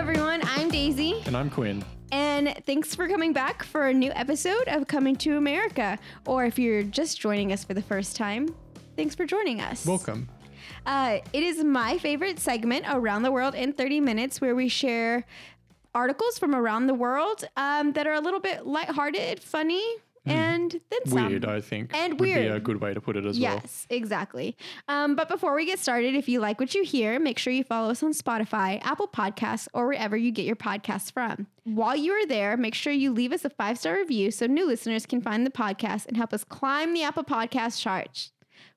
everyone. I'm Daisy. And I'm Quinn. And thanks for coming back for a new episode of Coming to America. Or if you're just joining us for the first time, thanks for joining us. Welcome. Uh, it is my favorite segment, Around the World in 30 Minutes, where we share articles from around the world um, that are a little bit lighthearted, funny, and then some. Weird, I think. And would weird. be a good way to put it as well. Yes, exactly. Um, but before we get started, if you like what you hear, make sure you follow us on Spotify, Apple Podcasts, or wherever you get your podcasts from. While you are there, make sure you leave us a five star review so new listeners can find the podcast and help us climb the Apple Podcast charts.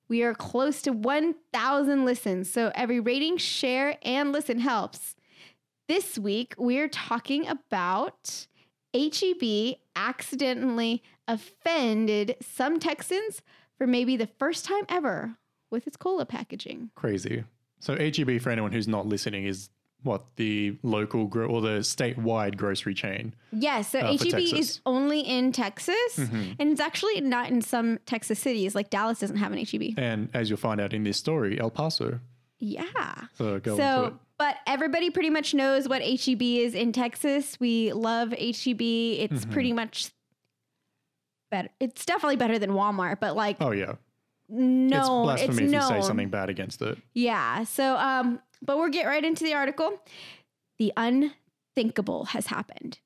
We are close to 1,000 listens, so every rating, share, and listen helps. This week, we're talking about HEB accidentally offended some Texans for maybe the first time ever with its cola packaging. Crazy. So HEB, for anyone who's not listening, is what the local gro- or the statewide grocery chain. Yes, so Uh, HEB Mm-hmm. is only in Texas, and it's actually not in some Texas cities. Like Dallas doesn't have an HEB. And as you'll find out in this story, El Paso. Yeah. So go into it. But everybody pretty much knows what HEB is in Texas. We love HEB. It's Mm-hmm. pretty much better. It's definitely better than Walmart, but like Oh yeah, no, it's blasphemy if known. you say something bad against it. Yeah. So, um, but we'll get right into the article. The unthinkable has happened.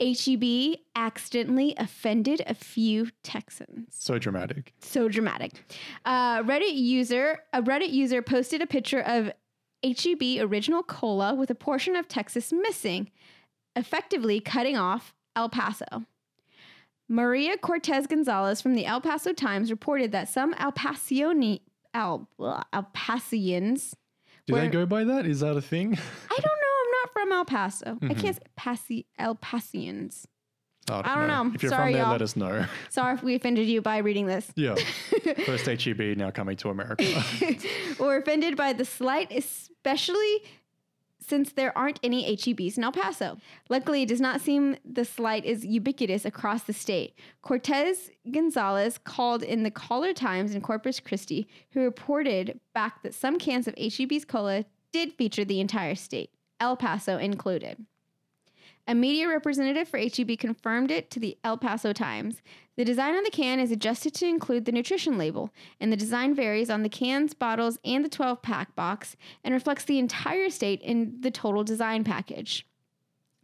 HEB accidentally offended a few Texans. So dramatic. So dramatic. Uh, Reddit user, a Reddit user posted a picture of HEB original cola with a portion of Texas missing, effectively cutting off El Paso. Maria Cortez Gonzalez from the El Paso Times reported that some El Pasioni, El, El Paseans, Do Where- they go by that? Is that a thing? I don't know, I'm not from El Paso. I mm-hmm. can't say Pasi, El Paseans. I don't know. If you're Sorry, from there, y'all. let us know. Sorry if we offended you by reading this. yeah. First HEB now coming to America. or offended by the slight, especially since there aren't any HEBs in El Paso. Luckily, it does not seem the slight is ubiquitous across the state. Cortez Gonzalez called in the Caller Times in Corpus Christi, who reported back that some cans of HEB's cola did feature the entire state, El Paso included. A media representative for HEB confirmed it to the El Paso Times. The design on the can is adjusted to include the nutrition label, and the design varies on the cans, bottles, and the 12 pack box and reflects the entire state in the total design package.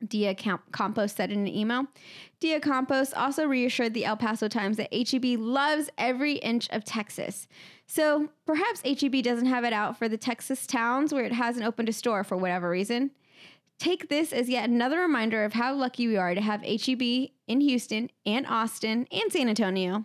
Dya Campos said in an email. Dya Campos also reassured the El Paso Times that HEB loves every inch of Texas. So perhaps HEB doesn't have it out for the Texas towns where it hasn't opened a store for whatever reason. Take this as yet another reminder of how lucky we are to have HEB in Houston and Austin and San Antonio.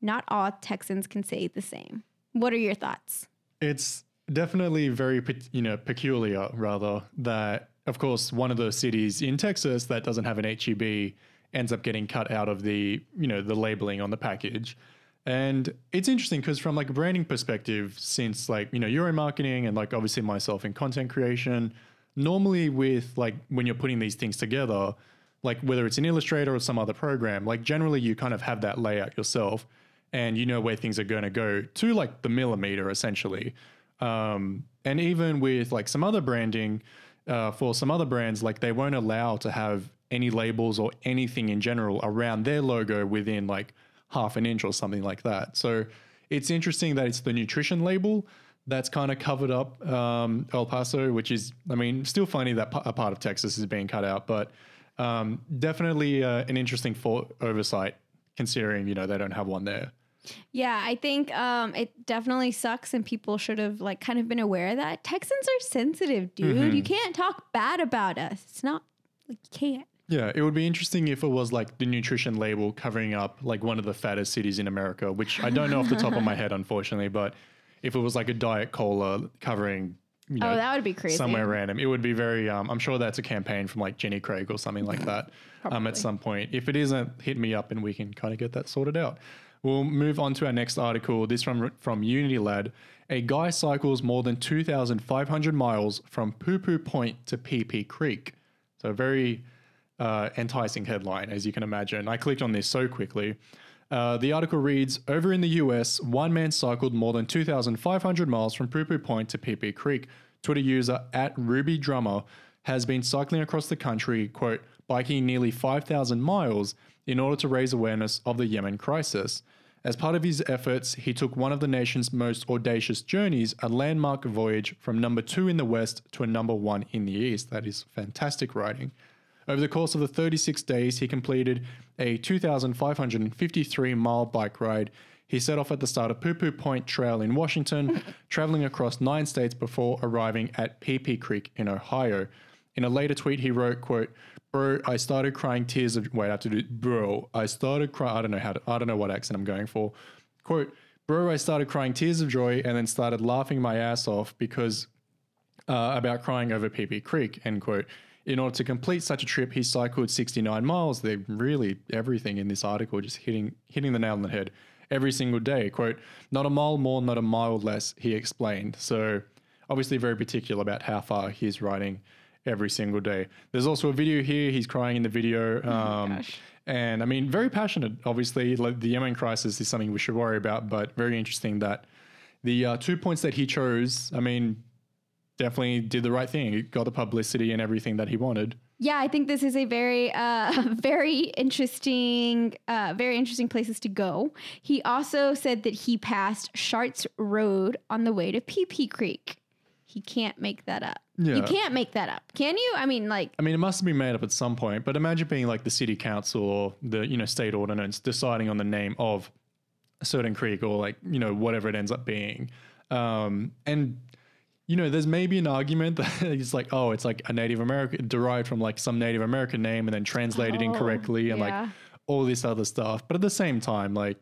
Not all Texans can say the same. What are your thoughts? It's definitely very, you know, peculiar rather that, of course, one of those cities in Texas that doesn't have an HEB ends up getting cut out of the, you know, the labeling on the package. And it's interesting because from like a branding perspective, since like, you know, you're in marketing and like obviously myself in content creation, normally with like when you're putting these things together, like whether it's an Illustrator or some other program, like generally you kind of have that layout yourself and you know where things are going to go to like the millimeter essentially. Um, and even with like some other branding uh, for some other brands, like they won't allow to have any labels or anything in general around their logo within like half an inch or something like that. So it's interesting that it's the nutrition label that's kind of covered up um, El Paso, which is, I mean, still funny that a part of Texas is being cut out, but um, definitely uh, an interesting for- oversight considering, you know, they don't have one there. Yeah, I think um, it definitely sucks, and people should have like kind of been aware of that. Texans are sensitive, dude. You can't talk bad about us. It's not like you can't. Yeah, it would be interesting if it was like the nutrition label covering up like one of the fattest cities in America, which I don't know off the top of my head, unfortunately, but if it was like a diet cola covering, you know, Oh, that would be crazy. somewhere random, it would be very. Um, I'm sure that's a campaign from like Jenny Craig or something like that. um, at some point, if it isn't, hit me up and we can kind of get that sorted out. We'll move on to our next article. This from from Unilad. A guy cycles more than 2,500 miles from Poo Poo Point to Pee Pee Creek. So a very uh, enticing headline, as you can imagine. I clicked on this so quickly. Uh, the article reads Over in the US, one man cycled more than 2,500 miles from Poo Poo Point to Pee Pee Creek. Twitter user at Ruby Drummer has been cycling across the country, quote, biking nearly 5,000 miles in order to raise awareness of the Yemen crisis. As part of his efforts, he took one of the nation's most audacious journeys, a landmark voyage from number two in the west to a number one in the east. That is fantastic writing. Over the course of the 36 days, he completed a 2,553 mile bike ride. He set off at the start of Poo Poo Point Trail in Washington, traveling across nine states before arriving at Pee Pee Creek in Ohio. In a later tweet, he wrote, quote, Bro, I started crying tears of wait, I have to do bro. I started crying I don't know how to I don't know what accent I'm going for. Quote, bro, I started crying tears of joy and then started laughing my ass off because uh, about crying over Pee Pee Creek, end quote. In order to complete such a trip, he cycled 69 miles. They're really everything in this article, just hitting hitting the nail on the head every single day. Quote, not a mile more, not a mile less, he explained. So obviously very particular about how far he's riding every single day. There's also a video here. He's crying in the video. Um, gosh. and I mean, very passionate. Obviously, like the Yemen crisis is something we should worry about, but very interesting that the uh, two points that he chose, I mean, definitely did the right thing. He got the publicity and everything that he wanted. Yeah, I think this is a very, uh, very interesting, uh, very interesting places to go. He also said that he passed Sharts Road on the way to Pee Pee Creek. He can't make that up. You can't make that up, can you? I mean, like, I mean, it must have been made up at some point, but imagine being like the city council or the you know state ordinance deciding on the name of a certain creek or like you know whatever it ends up being, um, and you know there's maybe an argument that it's like oh it's like a Native American derived from like some Native American name and then translated Oh, incorrectly and yeah. like all this other stuff, but at the same time like.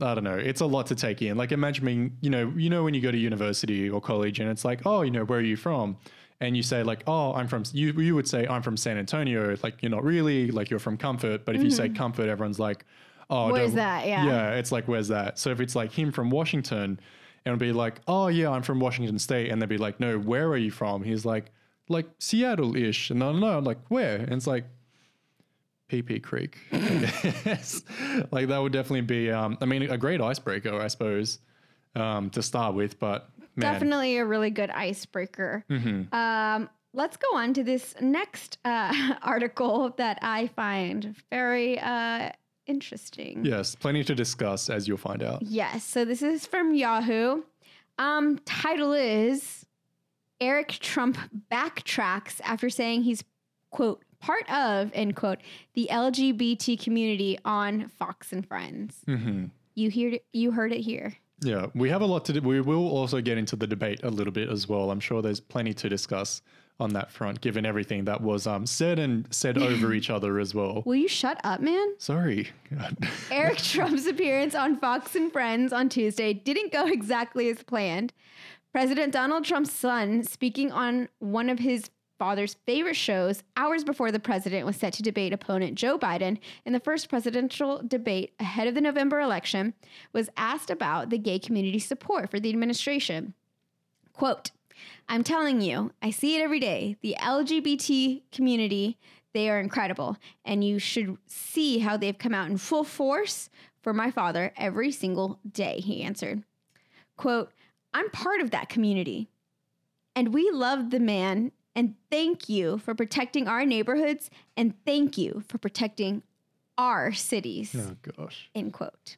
I don't know. It's a lot to take in. Like imagine being, you know, you know when you go to university or college and it's like, oh, you know, where are you from? And you say like, oh, I'm from. You you would say I'm from San Antonio. Like you're not really. Like you're from Comfort. But if you say Comfort, everyone's like, oh, Mm-hmm. Where's that? Yeah. Yeah. It's like where's that? So if it's like him from Washington, and be like, oh yeah, I'm from Washington State, and they'd be like, no, where are you from? He's like, like Seattle-ish. And no, no, no, I'm like where? And it's like. PP Creek. yes. Like that would definitely be um I mean a great icebreaker, I suppose, um, to start with, but man. definitely a really good icebreaker. Mm-hmm. Um, let's go on to this next uh, article that I find very uh, interesting. Yes, plenty to discuss as you'll find out. Yes. So this is from Yahoo. Um, title is Eric Trump backtracks after saying he's quote part of end quote the LGBT community on Fox and Friends. hmm You heard it, you heard it here. Yeah, we have a lot to do. We will also get into the debate a little bit as well. I'm sure there's plenty to discuss on that front, given everything that was um, said and said over each other as well. Will you shut up, man? Sorry. Eric Trump's appearance on Fox and Friends on Tuesday didn't go exactly as planned. President Donald Trump's son, speaking on one of his father's favorite shows hours before the president was set to debate opponent Joe Biden in the first presidential debate ahead of the November election, was asked about the gay community support for the administration. Quote, I'm telling you, I see it every day. The LGBT community, they are incredible. And you should see how they've come out in full force for my father every single day, he answered. Quote, I'm part of that community. And we love the man. And thank you for protecting our neighborhoods. And thank you for protecting our cities oh gosh. end quote.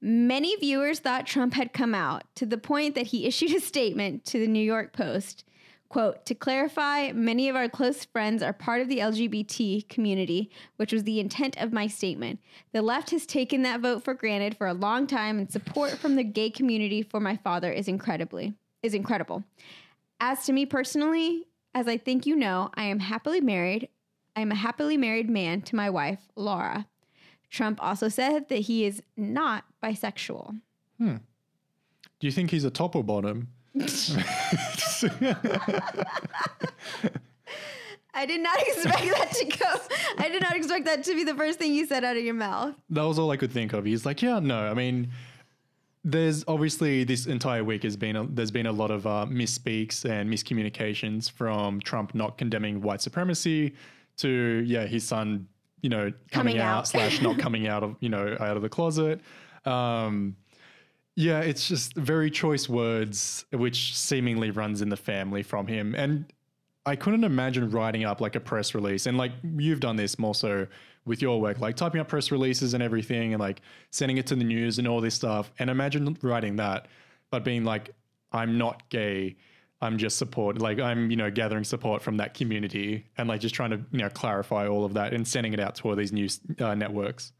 Many viewers thought Trump had come out to the point that he issued a statement to the New York Post. Quote, to clarify, many of our close friends are part of the LGBT community, which was the intent of my statement. The left has taken that vote for granted for a long time, and support from the gay community for my father is incredibly is incredible. As to me personally, as I think you know, I am happily married. I am a happily married man to my wife, Laura. Trump also said that he is not bisexual. Hmm. Do you think he's a top or bottom? I did not expect that to go. I did not expect that to be the first thing you said out of your mouth. that was all I could think of. He's like, yeah, no. I mean, there's obviously this entire week has been a, there's been a lot of uh, misspeaks and miscommunications from Trump not condemning white supremacy to yeah his son you know coming, Coming out, out. slash not coming out of you know out of the closet. Um, yeah, it's just very choice words, which seemingly runs in the family from him, and I couldn't imagine writing up like a press release and like you've done this more so with your work, like typing up press releases and everything and like sending it to the news and all this stuff. And imagine writing that, but being like, I'm not gay. I'm just support, like I'm, you know, gathering support from that community and like just trying to, you know, clarify all of that and sending it out to all these news uh, networks.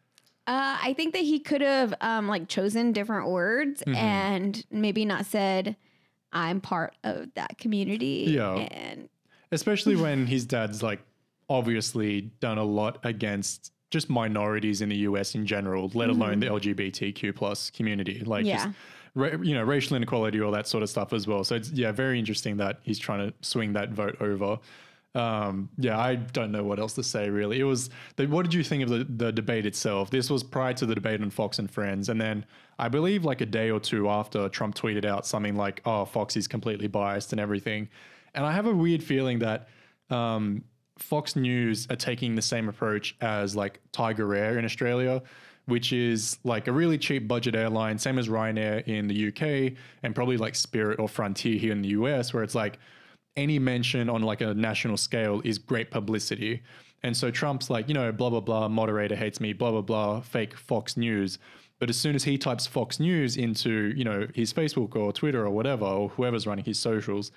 Uh, I think that he could have um, like chosen different words Mm-hmm. and maybe not said, "I'm part of that community." Yeah. and especially when his dad's like obviously done a lot against just minorities in the US in general, let alone the LGBTQ plus community. Like, Yeah. just, ra- you know, racial inequality, all that sort of stuff as well. So it's yeah, very interesting that he's trying to swing that vote over. Um, yeah, I don't know what else to say really. It was. The, what did you think of the, the debate itself? This was prior to the debate on Fox and Friends, and then I believe like a day or two after Trump tweeted out something like, "Oh, Fox is completely biased and everything," and I have a weird feeling that um, Fox News are taking the same approach as like Tiger Air in Australia, which is like a really cheap budget airline, same as Ryanair in the UK, and probably like Spirit or Frontier here in the US, where it's like any mention on like a national scale is great publicity. And so Trump's like, you know, blah, blah, blah, moderator hates me, blah, blah, blah, fake Fox News. But as soon as he types Fox News into, you know, his Facebook or Twitter or whatever, or whoever's running his socials,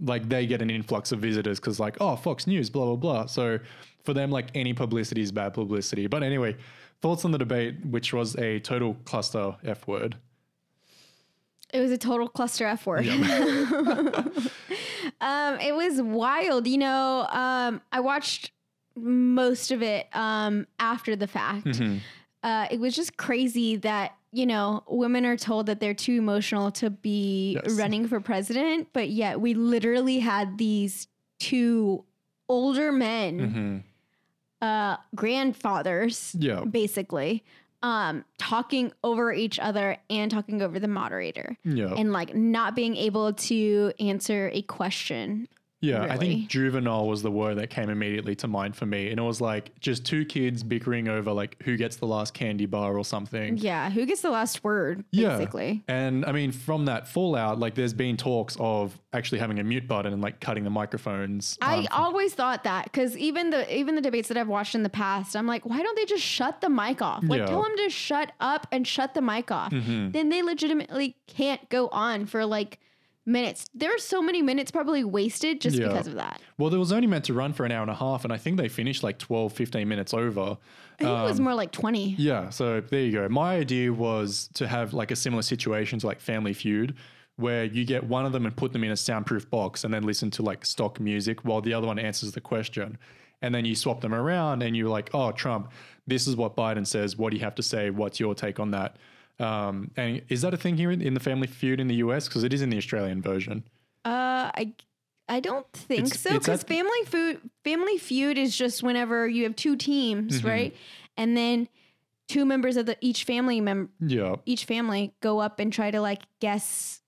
like they get an influx of visitors because like, oh, Fox News, blah, blah, blah. So for them, like any publicity is bad publicity. But anyway, thoughts on the debate, which was a total cluster F word. it was a total cluster F word. um, it was wild. You know, um, I watched most of it um, after the fact. Mm-hmm. Uh, it was just crazy that you know women are told that they're too emotional to be Yes. running for president, but yet we literally had these two older men, uh, grandfathers, Yeah. basically, um, talking over each other and talking over the moderator Yeah. and like not being able to answer a question. Yeah, I think juvenile was the word that came immediately to mind for me. And it was like just two kids bickering over like who gets the last candy bar or something. Yeah, who gets the last word, Yeah. basically. And I mean, from that fallout, like there's been talks of actually having a mute button and like cutting the microphones. I um, always thought that because even the even the debates that I've watched in the past, I'm like, why don't they just shut the mic off? Like, Yeah. Mm-hmm. tell them to shut up and shut the mic off. Then they legitimately can't go on for like minutes. There are so many minutes probably wasted just Yeah. because of that. well, it was only meant to run for an hour and a half. And I think they finished like 12, 15 minutes over. I think it was more like 20. Um, Yeah, so there you go. My idea was to have like a similar situation to like Family Feud, where you get one of them and put them in a soundproof box and then listen to like stock music while the other one answers the question. And then you swap them around and you're like, oh, Trump, this is what Biden says. What do you have to say? What's your take on that? Um, and is that a thing here in, in the Family Feud in the US? Because it is in the Australian version. Uh, I I don't think It's- so because Family Food Family Feud is just whenever you have two teams, Mm-hmm. right? And then two members of the each family mem Yeah. each family go up and try to like guess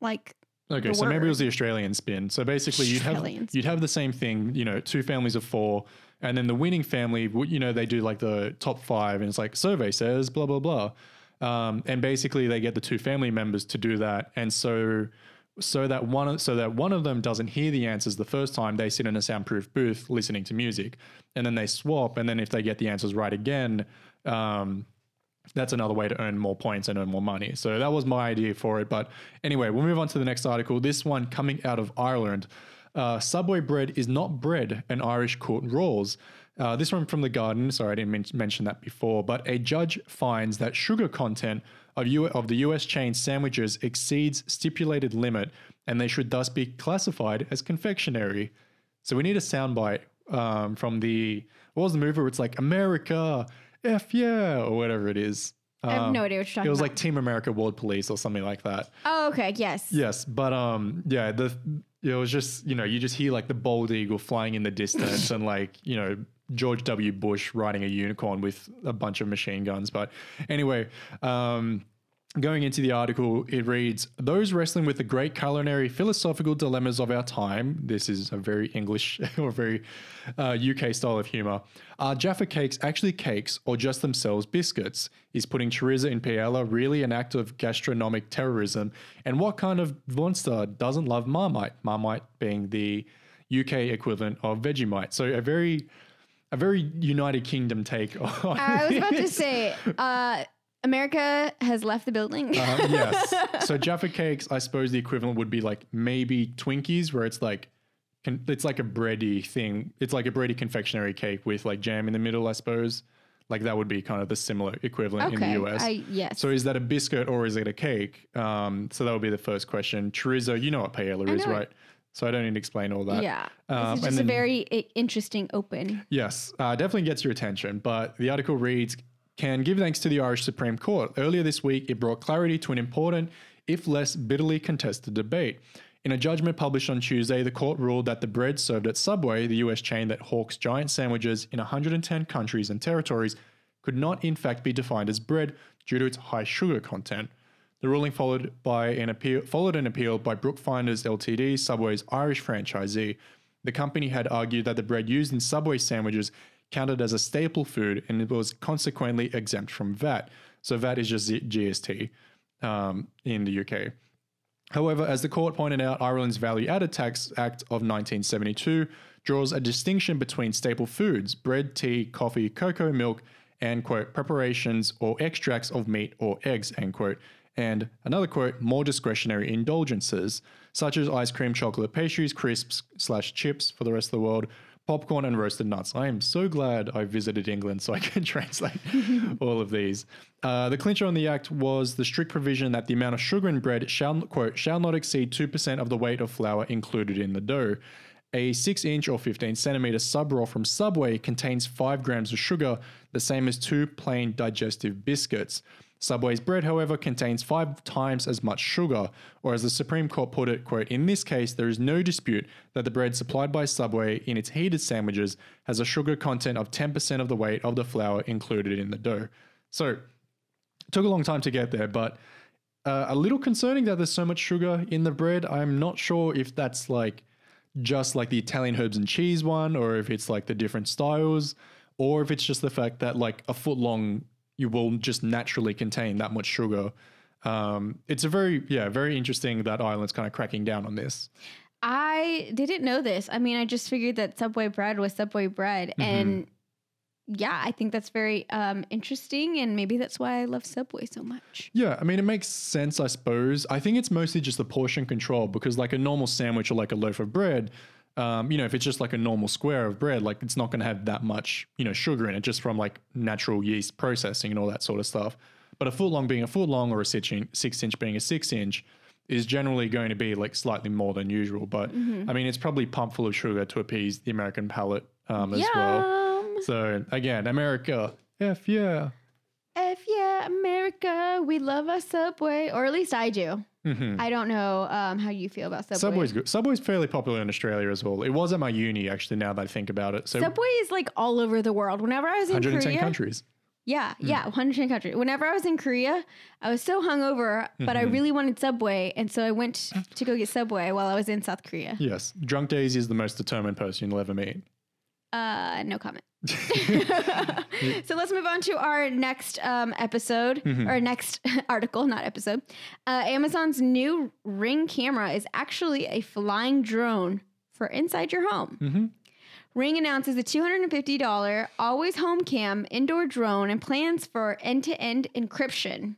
like Okay, so maybe it was the Australian spin. So basically, you'd have Australian you'd have the same thing. You know, two families of four, and then the winning family. You know, they do like the top five, and it's like survey says blah blah blah, um, and basically they get the two family members to do that, and so so that one so that one of them doesn't hear the answers the first time, they sit in a soundproof booth listening to music, and then they swap, and then if they get the answers right again. Um, that's another way to earn more points and earn more money. So that was my idea for it. But anyway, we'll move on to the next article. This one coming out of Ireland. Uh, Subway bread is not bread, an Irish court rules. Uh, this one from The Guardian. Sorry, I didn't men- mention that before. But a judge finds that sugar content of, U- of the US chain sandwiches exceeds stipulated limit and they should thus be classified as confectionery. So we need a soundbite um, from the, what was the movie where it's like, America, F yeah, or whatever it is. I have Um, no idea what you're talking It was about. like Team America World Police or something like that. oh, okay, yes. Yes, but um, yeah, the it was just you know you just hear like the bald eagle flying in the distance and like you know George W. Bush riding a unicorn with a bunch of machine guns. But anyway, um, going into the article, it reads Those wrestling with the great culinary philosophical dilemmas of our time. This is a very English or very uh, UK style of humor. Are Jaffa cakes actually cakes or just themselves biscuits? Is putting chorizo in paella really an act of gastronomic terrorism? And what kind of monster doesn't love Marmite? Marmite being the UK equivalent of Vegemite. So a very a very United Kingdom take on I was about to say, uh, America has left the building. Uh, yes. So Jaffa cakes, I suppose the equivalent would be like maybe Twinkies, where it's like it's like a bready thing. It's like a bready confectionery cake with like jam in the middle, I suppose. Like that would be kind of the similar equivalent in the US. I, yes. so is that a biscuit or is it a cake? Um, so that would be the first question. Chorizo, you know what paella is, it. So I don't need to explain all that. yeah. Um, this is and just a very interesting open. Yes, uh, definitely gets your attention. But the article reads Can give thanks to the Irish Supreme Court. Earlier this week, it brought clarity to an important, if less bitterly contested debate. In a judgment published on Tuesday, the court ruled that the bread served at Subway, the US chain that hawks giant sandwiches in 110 countries and territories, could not in fact be defined as bread due to its high sugar content. The ruling followed by an appeal followed an appeal by Bookfinders Ltd, Subway's Irish franchisee. The company had argued that the bread used in Subway sandwiches counted as a staple food and it was consequently exempt from VAT. So VAT is just GST um, in the UK. However, as the court pointed out, Ireland's Value Added Tax Act of 1972 draws a distinction between staple foods, bread, tea, coffee, cocoa, milk, and quote, preparations or extracts of meat or eggs, end quote, and another quote, more discretionary indulgences, such as ice cream, chocolate, pastries, crisps slash chips for the rest of the world, popcorn, and roasted nuts. I am so glad I visited England so I can translate all of these. Uh, the clincher on the act was the strict provision that the amount of sugar in bread shall quote shall not exceed two percent of the weight of flour included in the dough. A 6 inch or 15 centimeter sub roll from Subway contains 5 grams of sugar, the same as two plain digestive biscuits. Subway's bread, however, contains five times as much sugar, or as the Supreme Court put it, quote, in this case, there is no dispute that the bread supplied by Subway in its heated sandwiches has a sugar content of 10% of the weight of the flour included in the dough. So, took a long time to get there, but uh, a little concerning that there's so much sugar in the bread. I'm not sure if that's like just like the Italian herbs and cheese one, or if it's like the different styles, or if it's just the fact that like a foot long you will just naturally contain that much sugar. Um, it's a very yeah very interesting that Ireland's kind of cracking down on this. I didn't know this. I mean, I just figured that Subway bread was Subway bread. Mm-hmm. And yeah, I think that's very um, interesting. And maybe that's why I love Subway so much. Yeah, I mean, it makes sense, I suppose. I think it's mostly just the portion control because, like, a normal sandwich or like a loaf of bread, um, you know, if it's just like a normal square of bread, like, it's not going to have that much, you know, sugar in it just from like natural yeast processing and all that sort of stuff. But a foot long being a foot long or a six inch, six inch being a six inch is generally going to be like slightly more than usual. But I mean, it's probably pumped full of sugar to appease the American palate um, as well. So, again, America, F yeah. F yeah, America, we love our Subway, or at least I do. Mhm. I don't know um, how you feel about Subway. Subway's good. Subway's fairly popular in Australia as well. It was at my uni actually. Now that I think about it, so Subway is like all over the world. Whenever I was in 110 Korea, countries. yeah, yeah, 110 countries. Whenever I was in Korea, I was so hungover, but I Mm-hmm. really wanted Subway, and so I went to go get Subway while I was in South Korea. Yes, drunk Daisy is the most determined person you'll ever meet. Uh, no comment. so let's move on to our next um, episode Mm-hmm. or next article, not episode. Uh, Amazon's new Ring camera is actually a flying drone for inside your home. Mhm. Ring announces a $250 always home cam indoor drone and plans for end to end encryption.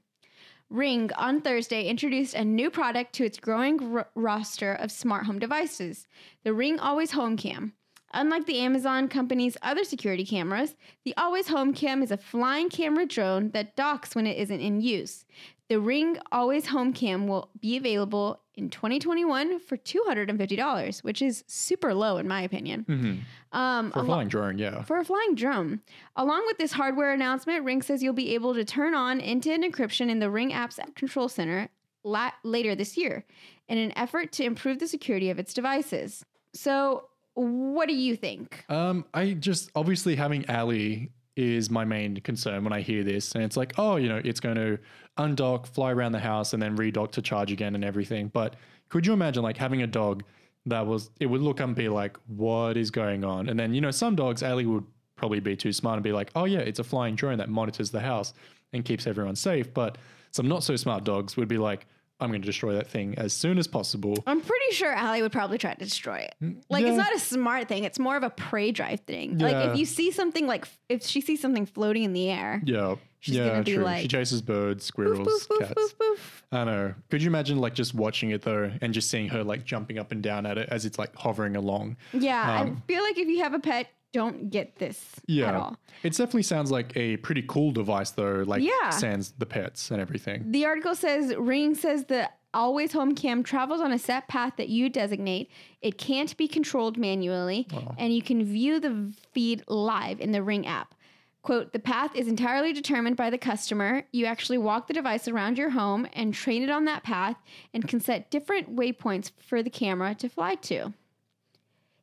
Ring on Thursday introduced a new product to its growing r- roster of smart home devices the Ring Always Home Cam. Unlike the Amazon company's other security cameras, the Always Home Cam is a flying camera drone that docks when it isn't in use. The Ring Always Home Cam will be available in 2021 for $250, which is super low in my opinion. Mhm. Um, For a flying drone, yeah. for a flying drone. Along with this hardware announcement, Ring says you'll be able to turn on end-to-end encryption in the Ring app's control center la- later this year in an effort to improve the security of its devices. So, what do you think? Um, I just obviously having Ali is my main concern when I hear this, and it's like, oh, you know, it's going to undock, fly around the house, and then redock to charge again and everything. But could you imagine like having a dog that was it would look and be like, what is going on? And then you know, some dogs, Ali would probably be too smart and be like, oh yeah, it's a flying drone that monitors the house and keeps everyone safe. But some not so smart dogs would be like, I'm going to destroy that thing as soon as possible. I'm pretty sure Allie would probably try to destroy it. Like yeah. it's not a smart thing. It's more of a prey drive thing. Like if you see something like if she sees something floating in the air, Yeah, She's yeah, gonna be true. she chases birds, squirrels, poof, poof, cats. poof. I know. Could you imagine like just watching it though, and just seeing her like jumping up and down at it as it's like hovering along? Yeah, Um, I feel like if you have a pet, don't get this Yeah, at all. it definitely sounds like a pretty cool device though. Like Yeah. sans the pets and everything. The article says Ring says the always home cam travels on a set path that you designate. It can't be controlled manually, and you can view the feed live in the Ring app. Quote, the path is entirely determined by the customer. You actually walk the device around your home and train it on that path and can set different waypoints for the camera to fly to.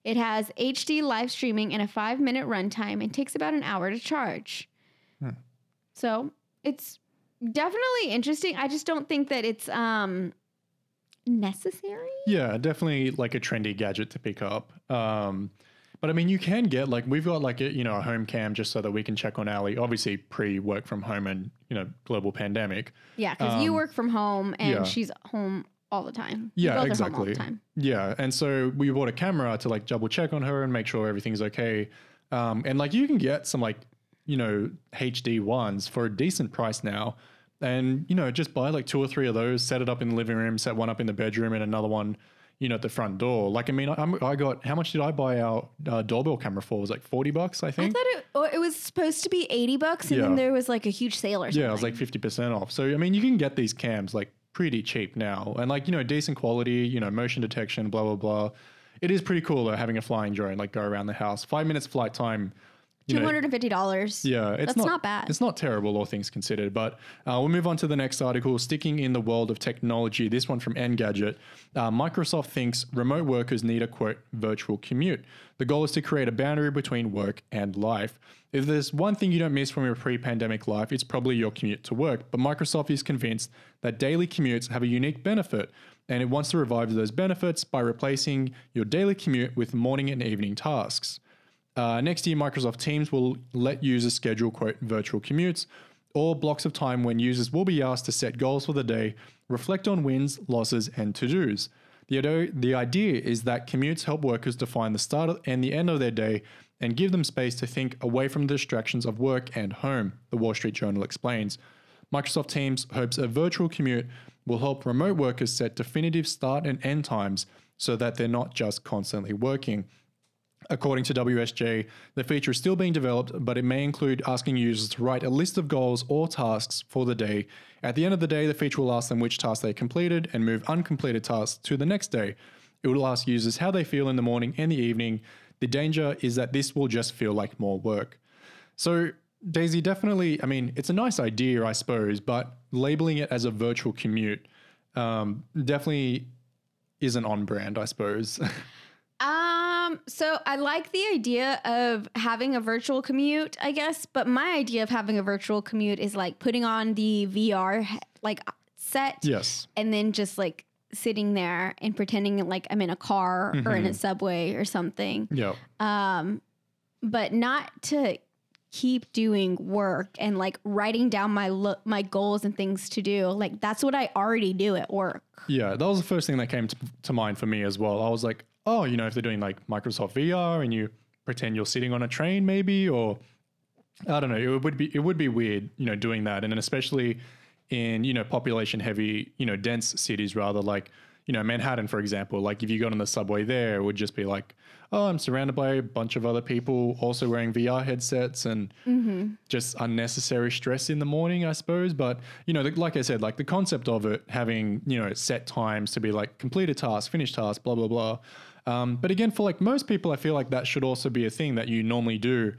It has HD live streaming and a five minute runtime and takes about an hour to charge. So it's definitely interesting. I just don't think that it's um necessary. Yeah, definitely like a trendy gadget to pick up. Um, but I mean, you can get like we've got like a you know a home cam just so that we can check on Ali. Obviously, pre work from home and you know global pandemic. Yeah, because you work from home and Um, yeah. she's home all the time. Yeah, both home all exactly. the time. Yeah, and so we bought a camera to like double check on her and make sure everything's okay. Um, and like you can get some like you know HD ones for a decent price now, and you know just buy like two or three of those, set it up in the living room, set one up in the bedroom, and another one. You know, at the front door. Like, I mean, I, I'm- got how much did I buy our uh, doorbell camera for? It was like forty bucks, I think. I thought it, oh, it was supposed to be 80 bucks and then there was like a huge sale or something. Yeah, it was like fifty percent off. So I mean, you can get these cams like pretty cheap now, and like you know, decent quality. You know, motion detection, blah blah blah. It is pretty cool though having a flying drone like go around the house. Five minutes flight time. You know, $250. yeah, it's That's not bad. It's not terrible, all things considered. But uh, we'll move on to the next article. Sticking in the world of technology, this one from Engadget. Uh, Microsoft thinks remote workers need a quote virtual commute. The goal is to create a boundary between work and life. If there's one thing you don't miss from your pre-pandemic life, it's probably your commute to work. But Microsoft is convinced that daily commutes have a unique benefit, and it wants to revive those benefits by replacing your daily commute with morning and evening tasks. Uh, next year, Microsoft Teams will let users schedule, quote, virtual commutes or blocks of time when users will be asked to set goals for the day, reflect on wins, losses, and to dos. The, the idea is that commutes help workers define the start and the end of their day and give them space to think away from the distractions of work and home, the Wall Street Journal explains. Microsoft Teams hopes a virtual commute will help remote workers set definitive start and end times so that they're not just constantly working. According to WSJ, the feature is still being developed, but it may include asking users to write a list of goals or tasks for the day. At the end of the day, the feature will ask them which tasks they completed and move uncompleted tasks to the next day. It will ask users how they feel in the morning and the evening. The danger is that this will just feel like more work. So, Daisy, definitely, I mean, it's a nice idea, I suppose, but labeling it as a virtual commute um, definitely isn't on brand, I suppose. Um, so I like the idea of having a virtual commute, I guess, but my idea of having a virtual commute is like putting on the VR like set yes. and then just like sitting there and pretending like I'm in a car or in a subway or something. Yeah. Um, but not to keep doing work and like writing down my lo- my goals and things to do. Like that's what I already do at work. Yeah, that was the first thing that came to, to mind for me as well. I was like, oh, you know, if they're doing like Microsoft VR and you pretend you're sitting on a train, maybe, or I don't know, it would be it would be weird, you know, doing that, and especially in you know population heavy, you know, dense cities rather like you know Manhattan, for example. Like if you got on the subway there, it would just be like, oh, I'm surrounded by a bunch of other people also wearing VR headsets and just unnecessary stress in the morning, I suppose. But you know, the, like I said, like the concept of it having you know set times to be like complete a task, finish task, blah blah blah. Um, but again, for like most people, I feel like that should also be a thing that you normally do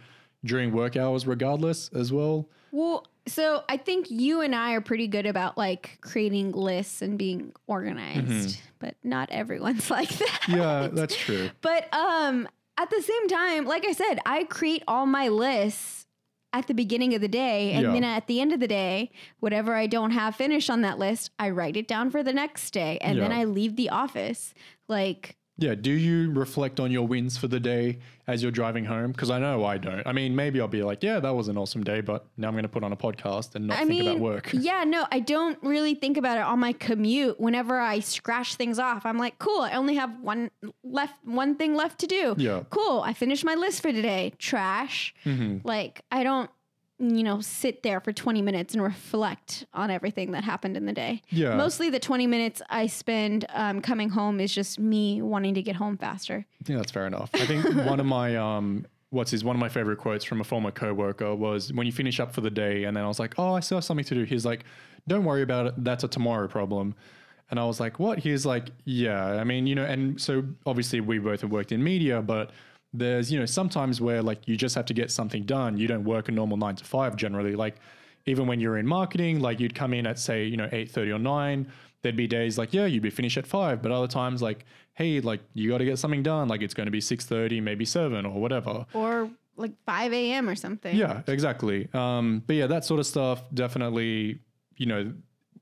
during work hours, regardless, as well. Well, so I think you and I are pretty good about like creating lists and being organized, but not everyone's like that. Yeah, that's true. But um at the same time, like I said, I create all my lists at the beginning of the day and Yeah. then at the end of the day, whatever I don't have finished on that list, I write it down for the next day and then I leave the office. Like Yeah. Do you reflect on your wins for the day as you're driving home? Because I know I don't. I mean, maybe I'll be like, yeah, that was an awesome day, but now I'm going to put on a podcast and not I think mean, about work. yeah, no, I don't really think about it on my commute. Whenever I scratch things off, I'm like, cool, I only have one left, one thing left to do. Yeah. Cool, I finished my list for today. Trash. Mm-hmm. Like, I don't, you know, sit there for 20 minutes and reflect on everything that happened in the day. Yeah. Mostly the 20 minutes I spend um, coming home is just me wanting to get home faster. Yeah, that's fair enough. I think one of my um what's his one of my favorite quotes from a former coworker was when you finish up for the day and then I was like, "Oh, I still have something to do." He's like, "Don't worry about it. That's a tomorrow problem." And I was like, "What?" He's like, "Yeah, I mean, you know, and so obviously we both have worked in media, but there's, you know, sometimes where like you just have to get something done. You don't work a normal 9 to 5 generally. Like even when you're in marketing, like you'd come in at say, you know, 8:30 or 9, there'd be days like, yeah, you'd be finished at 5, but other times like, hey, like you got to get something done, like it's going to be 6:30, maybe 7 or whatever. Or like 5 a.m. or something. Yeah, exactly. Um, but yeah, that sort of stuff definitely, you know,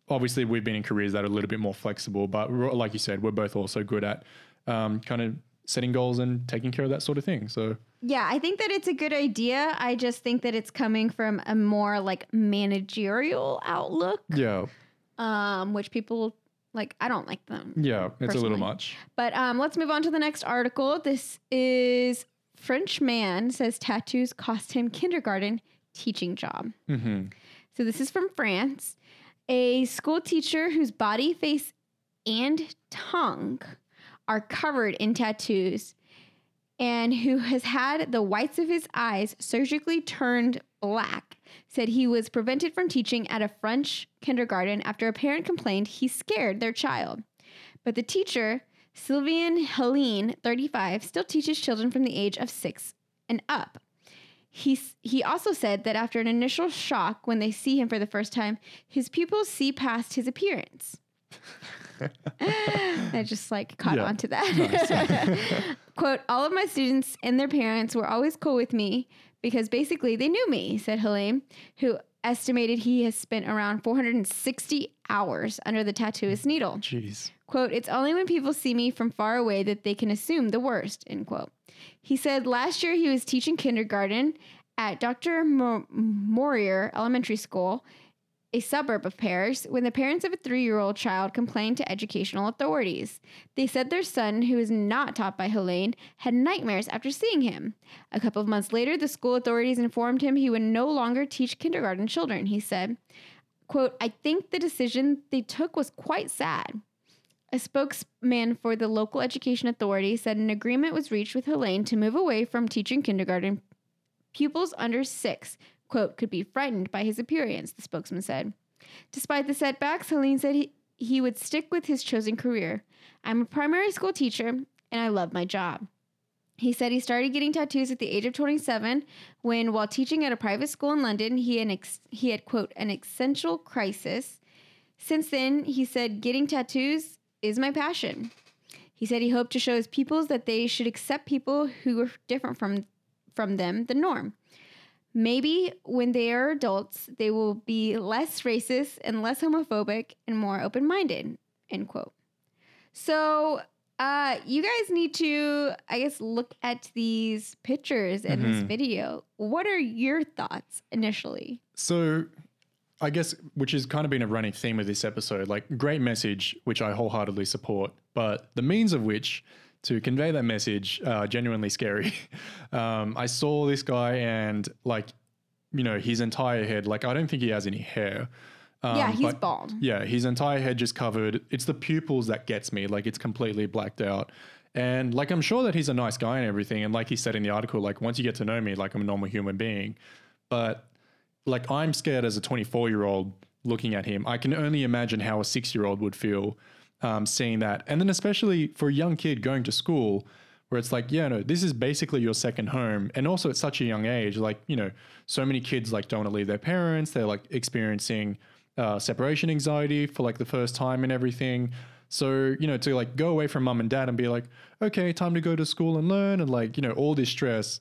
obviously we've been in careers that are a little bit more flexible, but like you said, we're both also good at um, kind of setting goals and taking care of that sort of thing. So Yeah, I think that it's a good idea. I just think that it's coming from a more like managerial outlook, yeah, um, which people like. I don't like them. yeah, it's a little much. But um, let's move on to the next article. This is French man says tattoos cost him kindergarten teaching job. hmm So this is from France. A school teacher whose body, face, and tongue are covered in tattoos and who has had the whites of his eyes surgically turned black said he was prevented from teaching at a French kindergarten after a parent complained he scared their child. But the teacher, Sylvain Helaine, 35, still teaches children from the age of 6 and up. He, he also said that after an initial shock when they see him for the first time, his pupils see past his appearance. I just like caught Yeah. on to that. Quote, all of my students and their parents were always cool with me because basically they knew me, said Helaine, who estimated he has spent around 460 hours under the tattooist needle. Jeez. Quote, it's only when people see me from far away that they can assume the worst, end quote. He said last year he was teaching kindergarten at Dr. Mo- Morier Elementary School, a suburb of Paris, when the parents of a three year old child complained to educational authorities. They said their son, who is not taught by Helaine, had nightmares after seeing him. A couple of months later, the school authorities informed him he would no longer teach kindergarten children, he said. Quote, I think the decision they took was quite sad. A spokesman for the local education authority said an agreement was reached with Helaine to move away from teaching kindergarten. Pupils under six, quote, could be frightened by his appearance, the spokesman said. Despite the setbacks, Helaine said he, he would stick with his chosen career. I'm a primary school teacher and I love my job. He said he started getting tattoos at the age of 27 when, while teaching at a private school in London, he had, ex- he had quote, an existential crisis. Since then, he said, getting tattoos is my passion. He said he hoped to show his pupils that they should accept people who are different from, from them, the norm. Maybe when they are adults, they will be less racist and less homophobic and more open minded. End quote. So, uh, you guys need to, I guess, look at these pictures and this Mhm. video. What are your thoughts initially? So, I guess, which has kind of been a running theme of this episode, like great message, which I wholeheartedly support, but the means of which to convey that message are genuinely scary. um, I saw this guy and, like, you know, his entire head, like, I don't think he has any hair. Um, yeah, he's bald. Yeah, his entire head just covered. It's the pupils that gets me. Like it's completely blacked out. And like I'm sure that he's a nice guy and everything. And like he said in the article, like once you get to know me, like I'm a normal human being. But like I'm scared as a 24 year old looking at him. I can only imagine how a six year old would feel um, seeing that. And then especially for a young kid going to school where it's like, yeah, no, this is basically your second home. And also at such a young age, like, you know, so many kids like don't want to leave their parents. They're like experiencing uh, separation anxiety for like the first time and everything. So, you know, to like go away from mum and dad and be like, okay, time to go to school and learn and like, you know, all this stress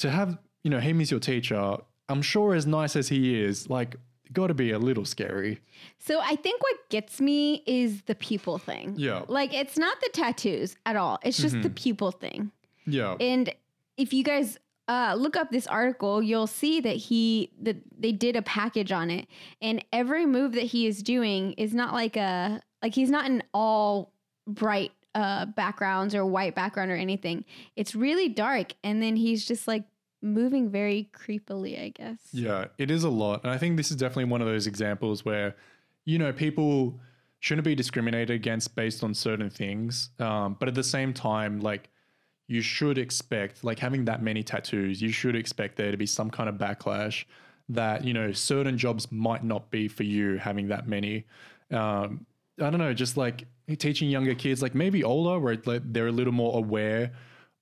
to have, you know, him as your teacher, I'm sure as nice as he is, like got to be a little scary. So I think what gets me is the pupil thing. Yeah. Like it's not the tattoos at all. It's just the pupil thing. Yeah. And if you guys uh, look up this article, you'll see that he that they did a package on it, and every move that he is doing is not like a like he's not in all bright uh, backgrounds or white background or anything. It's really dark, and then he's just like moving very creepily, I guess. Yeah, it is a lot. And I think this is definitely one of those examples where, you know, people shouldn't be discriminated against based on certain things. Um, but at the same time, like, you should expect, like, having that many tattoos, you should expect there to be some kind of backlash that, you know, certain jobs might not be for you having that many. Um, I don't know, just like teaching younger kids, like maybe older, where they're a little more aware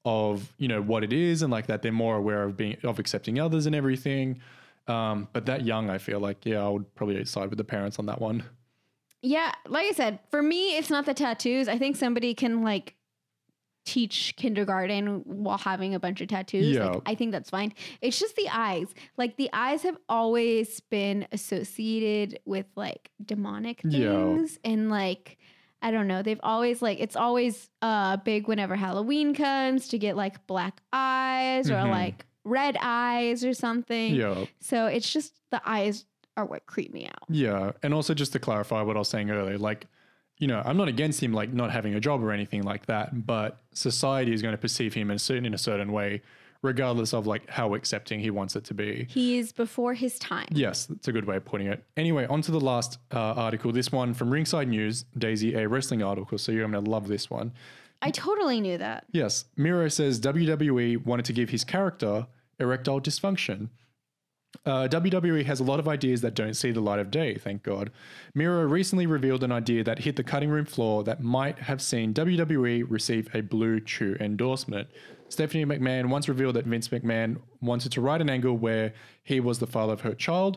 of you know what it is and like that they're more aware of being of accepting others and everything um but that young i feel like yeah i would probably side with the parents on that one Yeah, like I said, for me, it's not the tattoos. I think somebody can like teach kindergarten while having a bunch of tattoos. Yeah. Like, I think that's fine. It's just the eyes. Like the eyes have always been associated with like demonic Yeah. things and like I don't know. They've always like it's always uh big whenever Halloween comes to get like black eyes or Mhm. like red eyes or something. yeah So it's just the eyes are what creep me out. yeah and also just to clarify what i was saying earlier like you know i'm not against him like not having a job or anything like that but society is going to perceive him in a certain in a certain way regardless of like how accepting he wants it to be He is before his time. Yes, that's a good way of putting it. Anyway, on to the last uh, article. This one from Ringside News, Daysi, a wrestling article. So you're going to love this one. I totally knew that. Yes, Miro says WWE wanted to give his character erectile dysfunction. Uh, WWE has a lot of ideas that don't see the light of day, thank God. Miro recently revealed an idea that hit the cutting room floor that might have seen WWE receive a BlueChew endorsement. Stephanie McMahon once revealed that Vince McMahon wanted to write an angle where he was the father of her child.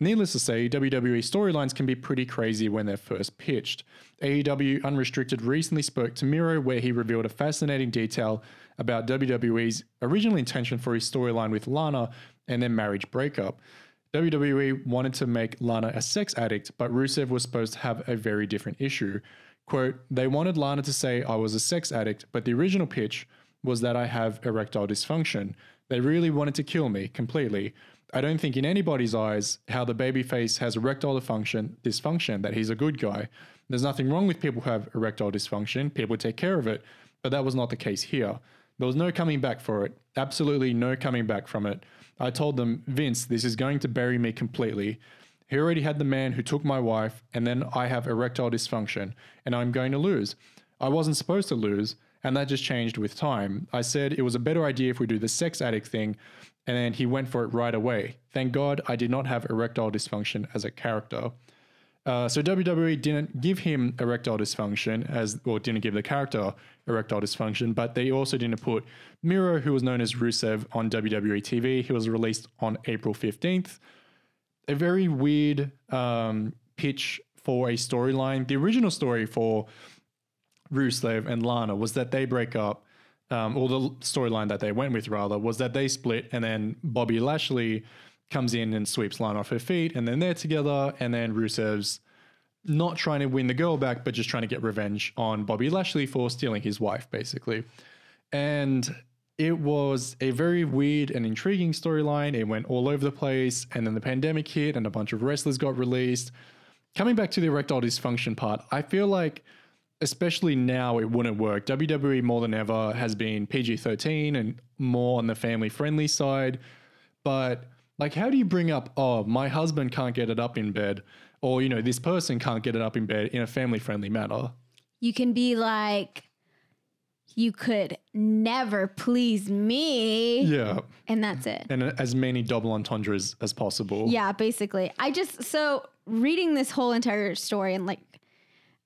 Needless to say, WWE storylines can be pretty crazy when they're first pitched. AEW Unrestricted recently spoke to Miro where he revealed a fascinating detail about WWE's original intention for his storyline with Lana and their marriage breakup. WWE wanted to make Lana a sex addict, but Rusev was supposed to have a very different issue. Quote, they wanted Lana to say I was a sex addict, but the original pitch was that I have erectile dysfunction. They really wanted to kill me completely. I don't think in anybody's eyes how the babyface has erectile dysfunction, dysfunction, that he's a good guy. There's nothing wrong with people who have erectile dysfunction. People take care of it, but that was not the case here. There was no coming back for it. Absolutely no coming back from it. I told them, Vince, this is going to bury me completely. He already had the man who took my wife, and then I have erectile dysfunction, and I'm going to lose. I wasn't supposed to lose, and that just changed with time. I said it was a better idea if we do the sex addict thing, and then he went for it right away. Thank God I did not have erectile dysfunction as a character. Uh, so WWE didn't give him erectile dysfunction as, or didn't give the character erectile dysfunction, but they also didn't put Miro, who was known as Rusev, on WWE TV. He was released on April 15th. A very weird um, pitch for a storyline. The original story for Rusev and Lana was that they break up, um, or the storyline that they went with rather was that they split, and then Bobby Lashley comes in and sweeps Lana off her feet, and then they're together, and then Rusev's not trying to win the girl back, but just trying to get revenge on Bobby Lashley for stealing his wife, basically. And it was a very weird and intriguing storyline. It went all over the place, and then the pandemic hit, and a bunch of wrestlers got released. Coming back to the erectile dysfunction part, I feel like, especially now, it wouldn't work. WWE more than ever has been PG 13 and more on the family friendly side. But, like, how do you bring up, oh, my husband can't get it up in bed? Or, you know, this person can't get it up in bed in a family friendly manner? You can be like, you could never please me. Yeah. And that's it. And as many double entendres as possible. Yeah, basically. I just, so reading this whole entire story and like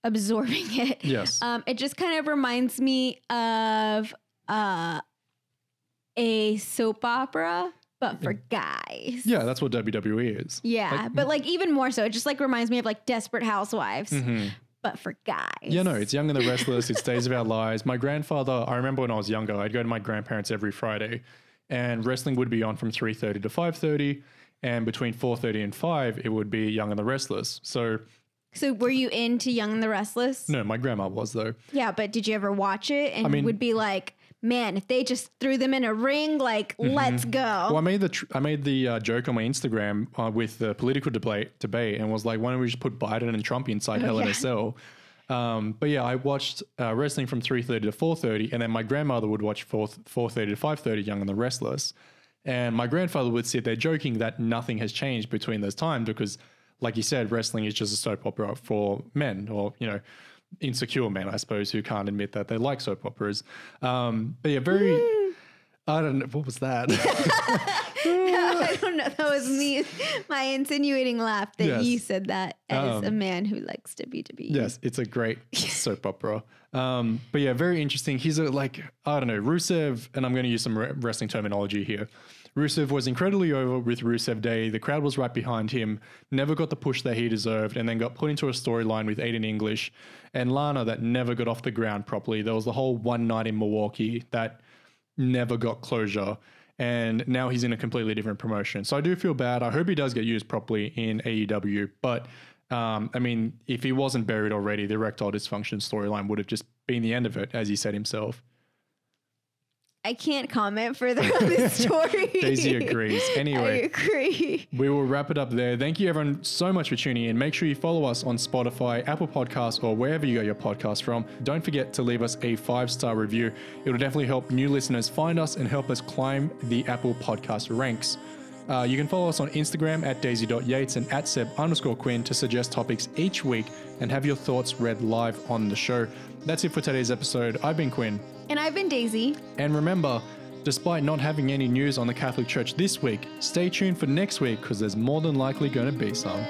absorbing it. Yes. Um, it just kind of reminds me of uh, a soap opera, but for guys. Yeah, that's what WWE is. Yeah, but like even more so, it just like reminds me of like Desperate Housewives, Mhm. but for guys. Yeah, no, it's Young and the Restless. It's Days of Our Lives. My grandfather, I remember when I was younger, I'd go to my grandparents every Friday, and wrestling would be on from three thirty to five thirty. and between 4:30 and 5 it would be Young and the Restless. So So were you into Young and the Restless? no, my grandma was though. Yeah, but did you ever watch it and mean- would be like, man, if they just threw them in a ring, like, let's go. Well, I made the tr- I made the uh, joke on my Instagram uh, with the political debate debate and was like, why don't we just put Biden and Trump inside Hell in Oh, yeah. a Cell? Um, but yeah, I watched uh, wrestling from three thirty to four thirty, and then my grandmother would watch four four thirty to five thirty, Young and the Restless, and my grandfather would sit there joking that nothing has changed between those times because, like you said, wrestling is just a soap opera for men, or you know. Insecure men, I suppose, who can't admit that they like soap operas. Um, but yeah, very. I don't know. What was that? I don't know. That was me, my insinuating laugh that Yes. you said that as Um, a man who likes WWE. Yes, it's a great soap opera. Um, but yeah, very interesting. He's a like I don't know Rusev, and I'm going to use some re- wrestling terminology here. Rusev was incredibly over with Rusev Day. The crowd was right behind him. Never got the push that he deserved, and then got put into a storyline with Aiden English and Lana that never got off the ground properly. There was the whole one night in Milwaukee that never got closure. And now he's in a completely different promotion. So I do feel bad. I hope he does get used properly in AEW. But um, I mean, if he wasn't buried already, the erectile dysfunction storyline would have just been the end of it, as he said himself. I can't comment further on this story. Daysi agrees. I Anyway, agree. we will wrap it up there. Thank you, everyone, so much for tuning in. Make sure you follow us on Spotify, Apple Podcasts, or wherever you get your podcast from. Don't forget to leave us a five star review. It will definitely help new listeners find us and help us climb the Apple Podcast ranks. Uh, you can follow us on Instagram at daysi.yeates and at seb underscore quinn to suggest topics each week and have your thoughts read live on the show. That's it for today's episode. I've been Quinn. And I've been Daysi. And remember, despite not having any news on the Catholic Church this week, stay tuned for next week because there's more than likely going to be some.